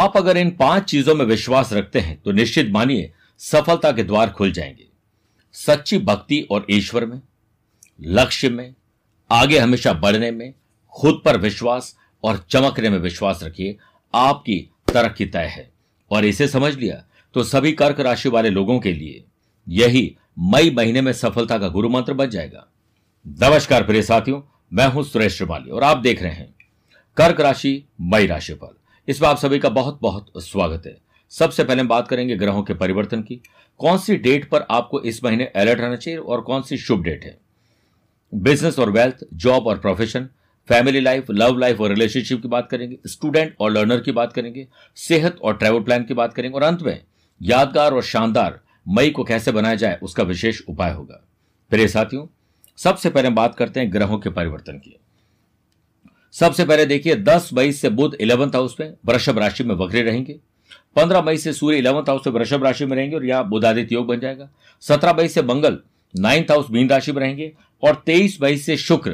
आप अगर इन पाँच चीज़ों में विश्वास रखते हैं तो निश्चित मानिए, सफलता के द्वार खुल जाएँगे। सच्ची भक्ति और ईश्वर में, लक्ष्य में, आगे हमेशा बढ़ने में, खुद पर विश्वास और चमकने में विश्वास रखिए, आपकी तरक्की तय है। और इसे समझ लिया तो सभी कर्क राशि वाले लोगों के लिए यही मई महीने में सफलता का गुरु मंत्र बन जाएगा। नमस्कार प्रिय साथियों, मैं हूँ सुरेश श्रिवाली और आप देख रहे हैं कर्क राशि मई राशि पर। इसमें आप सभी का बहुत बहुत स्वागत है। सबसे पहले बात करेंगे ग्रहों के परिवर्तन की। कौन सी डेट पर आपको इस महीने अलर्ट रहना चाहिए और कौन सी शुभ डेट है? बिज़नेस और वेल्थ, जॉब और profession, family life, love life और रिलेशनशिप की बात करेंगे, स्टूडेंट और लर्नर की बात करेंगे, सेहत और ट्रैवल प्लान की बात करेंगे और अंत में यादगार और शानदार मई को कैसे बनाया जाए उसका विशेष उपाय होगा। प्रिय साथियों, सबसे पहले बात करते हैं ग्रहों के परिवर्तन की। सबसे पहले देखिए 10 मई से बुध इलेवंथ हाउस में वृषभ राशि में वक्री रहेंगे। 15 मई से सूर्य इलेवंथ हाउस में वृषभ राशि में रहेंगे और यहाँ बुधादित्य योग बन जाएगा। 17 मई से मंगल नाइन्थ हाउस मीन राशि में रहेंगे और 23 मई से शुक्र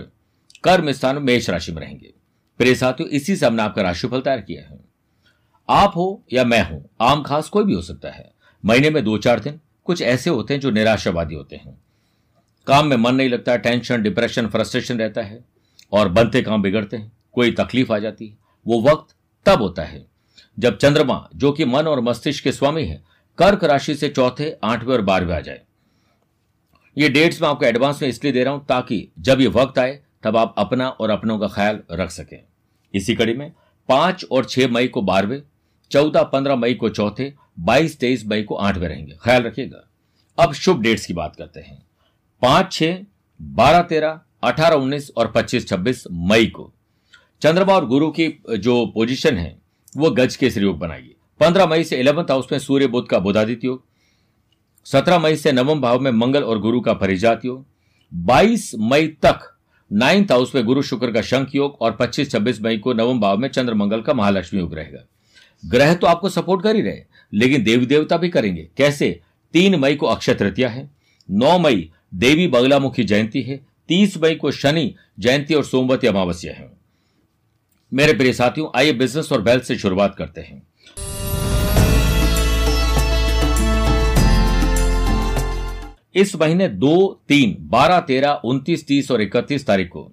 कर्म स्थान मेष राशि में रहेंगे। प्रिय साथियों, इसी से हमने आपका राशिफल तैयार किया है। आप हो या मैं हूँ, आम खास कोई भी हो सकता है। महीने में दो चार दिन कुछ ऐसे होते हैं जो निराशावादी होते हैं। काम में मन नहीं लगता, टेंशन, डिप्रेशन, फ्रस्ट्रेशन रहता है। और बनते काम बिगड़ते हैं, कोई तकलीफ़ आ जाती है। वो वक्त तब होता है जब चंद्रमा, जो कि मन और मस्तिष्क के स्वामी है, कर्क राशि से चौथे, आठवें और बारहवें आ जाए। ये डेट्स मैं आपको एडवांस में इसलिए दे रहा हूँ ताकि जब ये वक्त आए, तब आप अपना और अपनों का ख्याल रख सकें। इसी कड़ी में पाँच और छह मई को बारहवें, चौदह, पंद्रह मई को चौथे, बाईस, तेईस मई को आठवें रहेंगे। ख्याल रखिएगा। अब शुभ डेट्स की बात करते हैं। पाँच, छह, बारह, तेरह अठारह, उन्नीस और पच्चीस, छब्बीस मई को। चंद्रमा और गुरु की जो पोजीशन है, वो गज के योग बनाइए। पंद्रह मई से इलेवंथ हाउस में सूर्य बुद्ध का बुधादित्य योग। सत्रह मई से नवम भाव में मंगल और गुरु का परिजात योग। बाईस मई तक नाइन्थ हाउस में गुरु शुक्र का शंख योग और पच्चीस, छब्बीस मई को नवम भाव में चंद्र मंगल का महालक्ष्मी योग रहेगा। ग्रह तो आपको सपोर्ट कर ही रहे लेकिन देवी देवता भी करेंगे। कैसे? तीन मई को अक्षय तृतीया है। नौ मई देवी बगलामुखी जयंती है। तीस मई को शनि, जयंती और सोमवती अमावस्या है। मेरे प्रिय साथियों, आइए बिज़नेस और वेल्थ से शुरुआत करते हैं। इस महीने दो, तीन, बारह, तेरह, उन्तीस, तीस और इकतीस तारीख को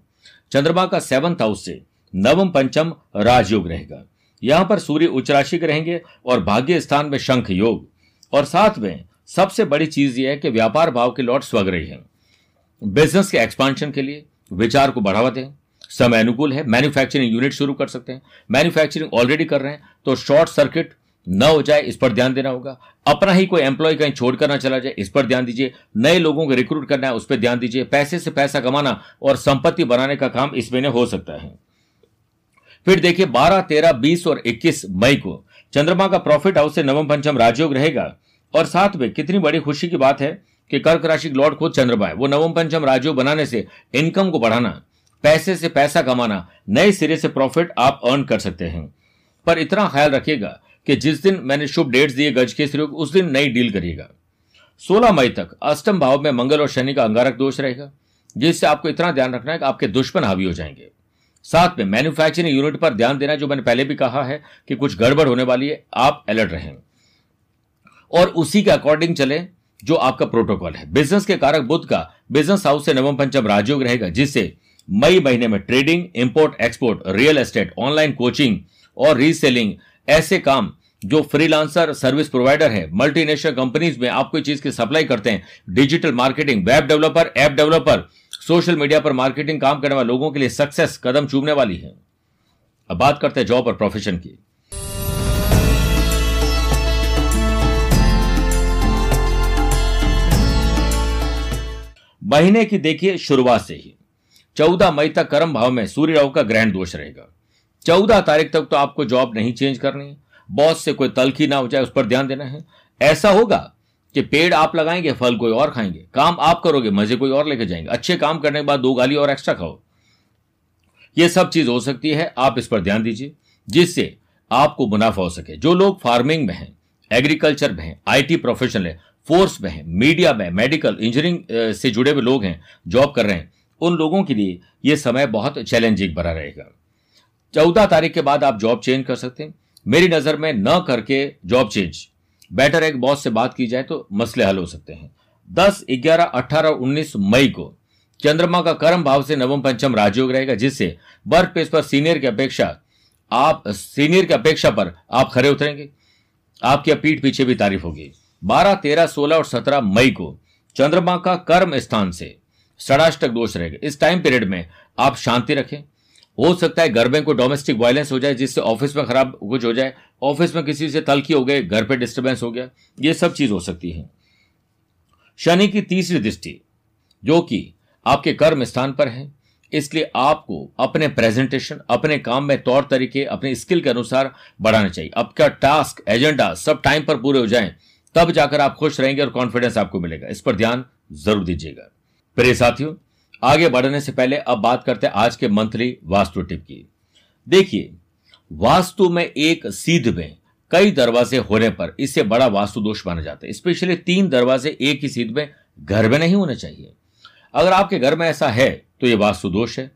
चंद्रमा का सेवंथ हाउस से नवम, पंचम राजयोग रहेगा। यहाँ पर सूर्य उच्च राशि के रहेंगे और भाग्य स्थान में शंख योग। और साथ में सबसे बड़ी चीज़ यह है कि व्यापार भाव के लौट स्वग रही है। बिज़नेस के एक्सपांशन के लिए विचार को बढ़ावा दें। समय अनुकूल है मैन्युफैक्चरिंग यूनिट शुरू कर सकते हैं। मैन्युफैक्चरिंग ऑलरेडी कर रहे हैं तो शॉर्ट सर्किट न हो जाए इस पर ध्यान देना होगा। अपना ही कोई एम्प्लॉय कहीं छोड़कर ना चला जाए इस पर ध्यान दीजिए। नए लोगों को रिक्रूट करना है उस पर ध्यान दीजिए। पैसे से पैसा कमाना और संपत्ति बनाने का काम इस महीने हो सकता है। फिर देखिए 12, 13, 20 और 21 मई को चंद्रमा का प्रॉफिट हाउस से नवम पंचम राजयोग रहेगा। और साथ में कितनी बड़ी खुशी की बात है कि कर्क राशि लॉर्ड खुद चंद्रमा है। वो नवम पंचम राजयोग बनाने से इनकम को बढ़ाना, पैसे से पैसा कमाना, नए सिरे से प्रॉफिट आप अर्न कर सकते हैं। पर इतना ख्याल रखिएगा कि जिस दिन मैंने शुभ डेट्स दिए गज के सिरे, उस दिन नई डील करिएगा। 16 मई तक अष्टम भाव में मंगल और शनि का अंगारक दोष रहेगा, जिससे आपको इतना ध्यान रखना है कि आपके दुश्मन हावी हो जाएँगे। साथ में मैन्युफैक्चरिंग यूनिट पर ध्यान देना, जो मैंने पहले भी कहा है कि कुछ गड़बड़ होने वाली है, आप अलर्ट रहें। और उसी के अकॉर्डिंग चले। जो आपका प्रोटोकॉल है। बिज़नेस के कारक बुद्ध का बिज़नेस हाउस से नवम पंचम राजयोग रहेगा, जिससे मई महीने में trading import export real estate online coaching और रीसेलिंग ऐसे काम जो फ्रीलांसर सर्विस प्रोवाइडर है मल्टीनेशनल कंपनीज़ में आप कोई चीज़ की सप्लाई करते हैं digital marketing web developer app developer social media पर मार्केटिंग काम करने वाले लोगों के लिए सक्सेस कदम चूमने वाली है। अब बात करते हैं जॉब और प्रोफेशन की। महीने की देखिए शुरुआत से ही। चौदह मई तक कर्म भाव में सूर्य राहु का ग्रहण दोष रहेगा। चौदह तारीख तक तो आपको जॉब नहीं चेंज करनी। बॉस से कोई तलखी ना हो जाए, उस पर ध्यान देना है। ऐसा होगा कि पेड़ आप लगाएँगे, फल कोई और खाएँगे। काम आप करोगे, मज़े कोई और लेके जाएँगे। अच्छे काम करने के बाद दो गाली और एक्स्ट्रा खाओ। ये सब चीज़ हो सकती है, आप इस पर ध्यान दीजिए, जिससे आपको मुनाफा हो सके। जो लोग फ़ार्मिंग में हैं एग्रीकल्चर में हैं आईटी प्रोफेशनल है फोर्स में है, मीडिया में मेडिकल, इंजीनियरिंग से जुड़े हुए लोग हैं, जॉब कर रहे हैं, उन लोगों के लिए यह समय बहुत चैलेंजिंग भरा रहेगा। चौदह तारीख के बाद आप जॉब चेंज कर सकते हैं। मेरी नज़र में न करके जॉब चेंज। बेटर एक बॉस से बात की जाए तो मसले हल हो सकते हैं। दस, ग्यारह, अठारह, उन्नीस मई को चंद्रमा का कर्म भाव से नवम पंचम राजयोग रहेगा, जिससे वर्क प्लेस पर सीनियर की अपेक्षा, आप, सीनियर की अपेक्षा पर आप खड़े उतरेंगे। आपकी पीठ पीछे भी तारीफ़ होगी। बारह, तेरह, सोलह और सत्रह मई को चंद्रमा का कर्म स्थान से षडाष्टक दोष रहेगा। इस टाइम पीरियड में आप शांति रखें। हो सकता है घर में कोई डोमेस्टिक वायलेंस हो जाए, जिससे ऑफ़िस में खराब कुछ हो जाए। ऑफ़िस में किसी से तलखी हो गए घर पे डिस्टर्बेंस हो गया, ये सब चीज़ हो सकती है। शनि की तीसरी दृष्टि, जो कि आपके कर्म स्थान पर है, इसलिए आपको अपने प्रेजेंटेशन अपने काम में तौर तरीके, अपने स्किल के अनुसार बढ़ाना चाहिए। आपका टास्क एजेंडा सब टाइम पर पूरे हो जाए। तब जाकर आप खुश रहेंगे और कॉन्फिडेंस आपको मिलेगा। इस पर ध्यान ज़रूर दीजिएगा। प्रिय साथियों, आगे बढ़ने से पहले अब बात करते हैं आज के मंथली वास्तु टिप की। देखिए, वास्तु में एक सीध में कई दरवाजे होने पर इससे बड़ा वास्तु दोष माना जाता है। स्पेशली तीन दरवाजे एक ही सीध में घर में नहीं होने चाहिए। अगर आपके घर में ऐसा है तो यह वास्तु दोष है,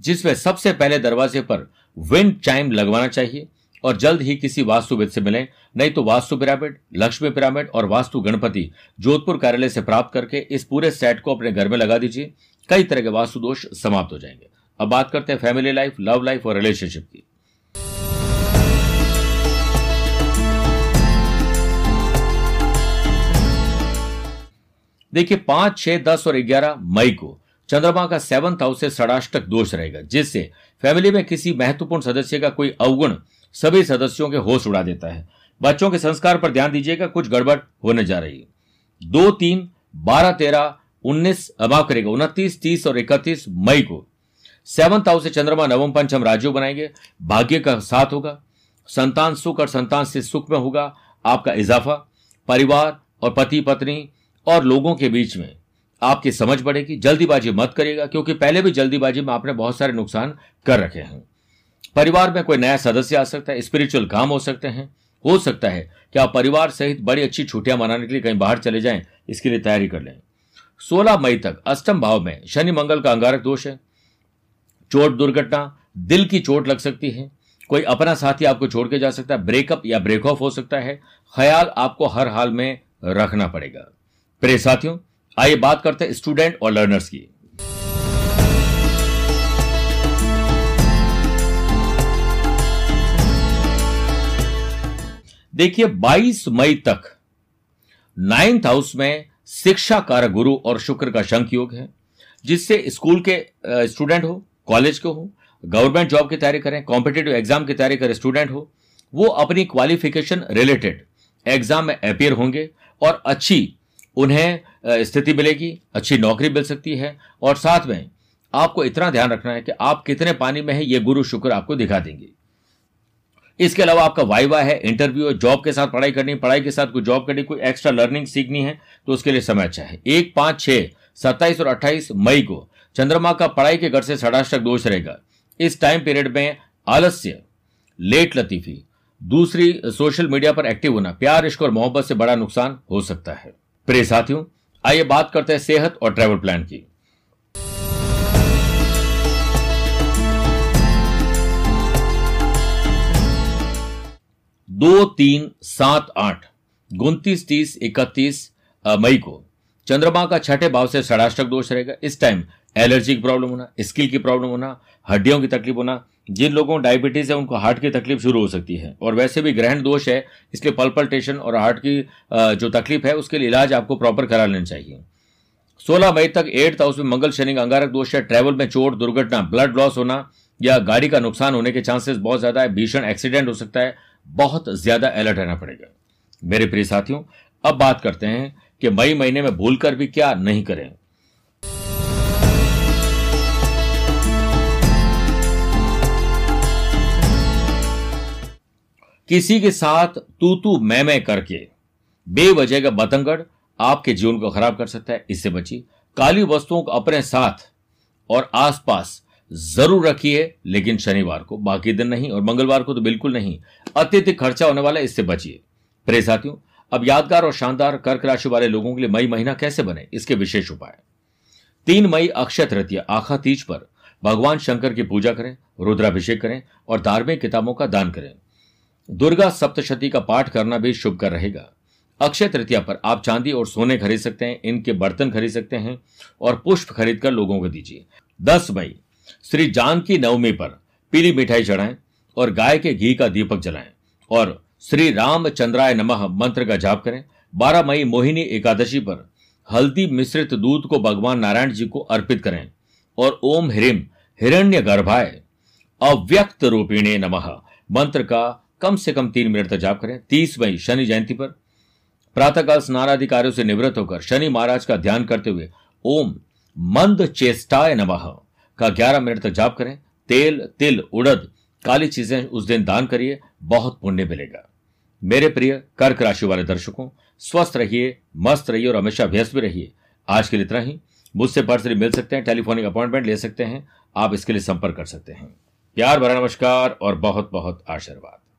जिसमें सबसे पहले दरवाजे पर विंड चाइम लगवाना चाहिए और जल्द ही किसी वास्तुविद से मिलें। नहीं तो वास्तु पिरामिड, लक्ष्मी पिरामिड और वास्तु गणपति जोधपुर कार्यालय से प्राप्त करके इस पूरे सेट को अपने घर में लगा दीजिए। कई तरह के वास्तु दोष समाप्त हो जाएँगे। अब बात करते हैं फैमिली लाइफ, लव लाइफ और रिलेशनशिप की। देखिए, पाँच, छह, दस और ग्यारह मई को चंद्रमा का सेवंथ हाउस से षडाष्टक दोष रहेगा, जिससे फैमिली में किसी महत्वपूर्ण सदस्य का कोई अवगुण सभी सदस्यों के होश उड़ा देता है। बच्चों के संस्कार पर ध्यान दीजिएगा, कुछ गड़बड़ होने जा रही है। दो तीन, बारह तेरह, उन्नीस माफ़ करेगा उनतीस, तीस और इकतीस मई को। सेवंथ हाउस से चंद्रमा, नवम पंचम राज्यों बनाएँगे। भाग्य का साथ होगा। संतान सुख और संतान से सुख में होगा आपका इजाफा। परिवार और पति, पत्नी और लोगों के बीच में आपकी समझ बढ़ेगी। जल्दीबाजी मत करिएगा, क्योंकि पहले भी जल्दीबाजी में आपने बहुत सारे नुकसान कर रखे हैं। परिवार में कोई नया सदस्य आ सकता है स्पिरिचुअल काम हो सकते हैं। हो सकता है कि आप परिवार सहित बड़ी अच्छी छुट्टियाँ मनाने के लिए कहीं बाहर चले जाएँ, इसके लिए तैयारी कर लें। 16 मई तक अष्टम भाव में शनि मंगल का अंगारक दोष है। चोट दुर्घटना, दिल की चोट लग सकती है। कोई अपना साथी आपको छोड़ के जा सकता है ब्रेकअप या ब्रेक ऑफ़ हो सकता है। ख्याल आपको हर हाल में रखना पड़ेगा। प्रिय साथियों, आइए बात करते हैं स्टूडेंट और लर्नर्स की। देखिए 22 मई तक नाइन्थ हाउस में शिक्षा कारक गुरु और शुक्र का शंख योग है, जिससे स्कूल के स्टूडेंट हो कॉलेज के हो गवर्नमेंट जॉब की तैयारी करें कॉम्पिटेटिव एग्ज़ाम की तैयारी करें स्टूडेंट हो, वो अपनी क्वालिफिकेशन रिलेटेड एग्ज़ाम में अपेयर होंगे और अच्छी उन्हें स्थिति मिलेगी, अच्छी नौकरी मिल सकती है और साथ में आपको इतना ध्यान रखना है कि आप कितने पानी में है, ये गुरु शुक्र आपको दिखा देंगे। इसके अलावा आपका वाइवा है इंटरव्यू है जॉब के साथ पढ़ाई करनी पढ़ाई के साथ कोई जॉब करनी कोई एक्स्ट्रा लर्निंग सीखनी है तो उसके लिए समय अच्छा है। एक, पाँच, छह, सत्ताईस और अट्ठाईस मई को चंद्रमा का पढ़ाई के घर से षडाष्टक दोष रहेगा। इस टाइम पीरियड में आलस्य लेट लतीफी, दूसरी सोशल मीडिया पर एक्टिव होना, प्यार, इश्क और मोहब्बत से बड़ा नुकसान हो सकता है। प्रिय साथियों, आइए बात करते हैं सेहत और ट्रैवल प्लान की। दो तीन सात आठ। उनतीस तीस, इकतीस मई को। चंद्रमा का छठे भाव से षडाष्टक दोष रहेगा। इस टाइम एलर्जी की प्रॉब्लम होना स्किल की प्रॉब्लम होना, हड्डियों की तकलीफ़ होना, जिन लोगों को डायबिटीज़ है, उनको हार्ट की तकलीफ़ शुरू हो सकती है। और वैसे भी ग्रहण दोष है, इसलिए पल्पल्टेशन और हार्ट की जो तकलीफ़ है, उसके लिए इलाज आपको प्रॉपर करा लेना चाहिए। 16 मई तक एट्थ हाउस में मंगल शनि का अंगारक दोष है ट्रैवल में चोट, दुर्घटना ब्लड लॉस होना या गाड़ी का नुकसान होने के चांसेस बहुत ज़्यादा है, भीषण एक्सीडेंट हो सकता है बहुत ज़्यादा अलर्ट रहना पड़ेगा। मेरे प्रिय साथियों, अब बात करते हैं कि मई महीने में भूलकर भी क्या नहीं करें। किसी के साथ तू तू मैं मैं करके बेवजह का बतंगड़ आपके जीवन को खराब कर सकता है। इससे बची काली वस्तुओं को अपने साथ और आसपास ज़रूर रखिए, लेकिन शनिवार को, बाकी दिन नहीं और मंगलवार को तो बिल्कुल नहीं। अत्यधिक खर्चा होने वाला इससे बचिए। प्रे साथियों, अब यादगार और शानदार कर्क राशि वाले लोगों के लिए मई महीना कैसे बने, इसके विशेष उपाय। तीन मई अक्षय तृतीय, आखा तीज पर। भगवान शंकर की पूजा करें, रुद्राभिषेक करें और धार्मिक किताबों का दान करें। दुर्गा सप्तशती का पाठ करना भी शुभ कर रहेगा। अक्षय तृतीया पर आप चांदी और सोने खरीद सकते हैं, इनके बर्तन खरीद सकते हैं और पुष्प खरीद कर लोगों को दीजिए। दस मई श्री जानकी नवमी पर पीली मिठाई चढ़ाएँ और गाय के घी का दीपक जलाएँ और श्री रामचंद्राय नमः मंत्र का जाप करें। बारह मई मोहिनी एकादशी पर हल्दी मिश्रित दूध को भगवान नारायण जी को अर्पित करें और ओम ह्रीम हिरण्य गर्भाय अव्यक्त रूपिणे नमः मंत्र का कम से कम तीन मिनट तक जाप करें। तीस मई शनि जयंती पर प्रातःकाल स्नानाधिकारियों से निवृत्त होकर शनि महाराज का ध्यान करते हुए ओम मंद चेष्टाय नमः। का ग्यारह मिनट तक जाप करें। तेल, तिल, उड़द, काली चीज़ें उस दिन दान करिए। बहुत पुण्य मिलेगा। मेरे प्रिय कर्क राशि वाले दर्शकों, स्वस्थ रहिए, मस्त रहिए और हमेशा व्यस्त भी रहिए। आज के लिए इतना ही। मुझसे पर्सनली मिल सकते हैं, टेलीफोनिक अपॉइंटमेंट ले सकते हैं। आप इसके लिए संपर्क कर सकते हैं। प्यार, भरा नमस्कार और बहुत बहुत आशीर्वाद।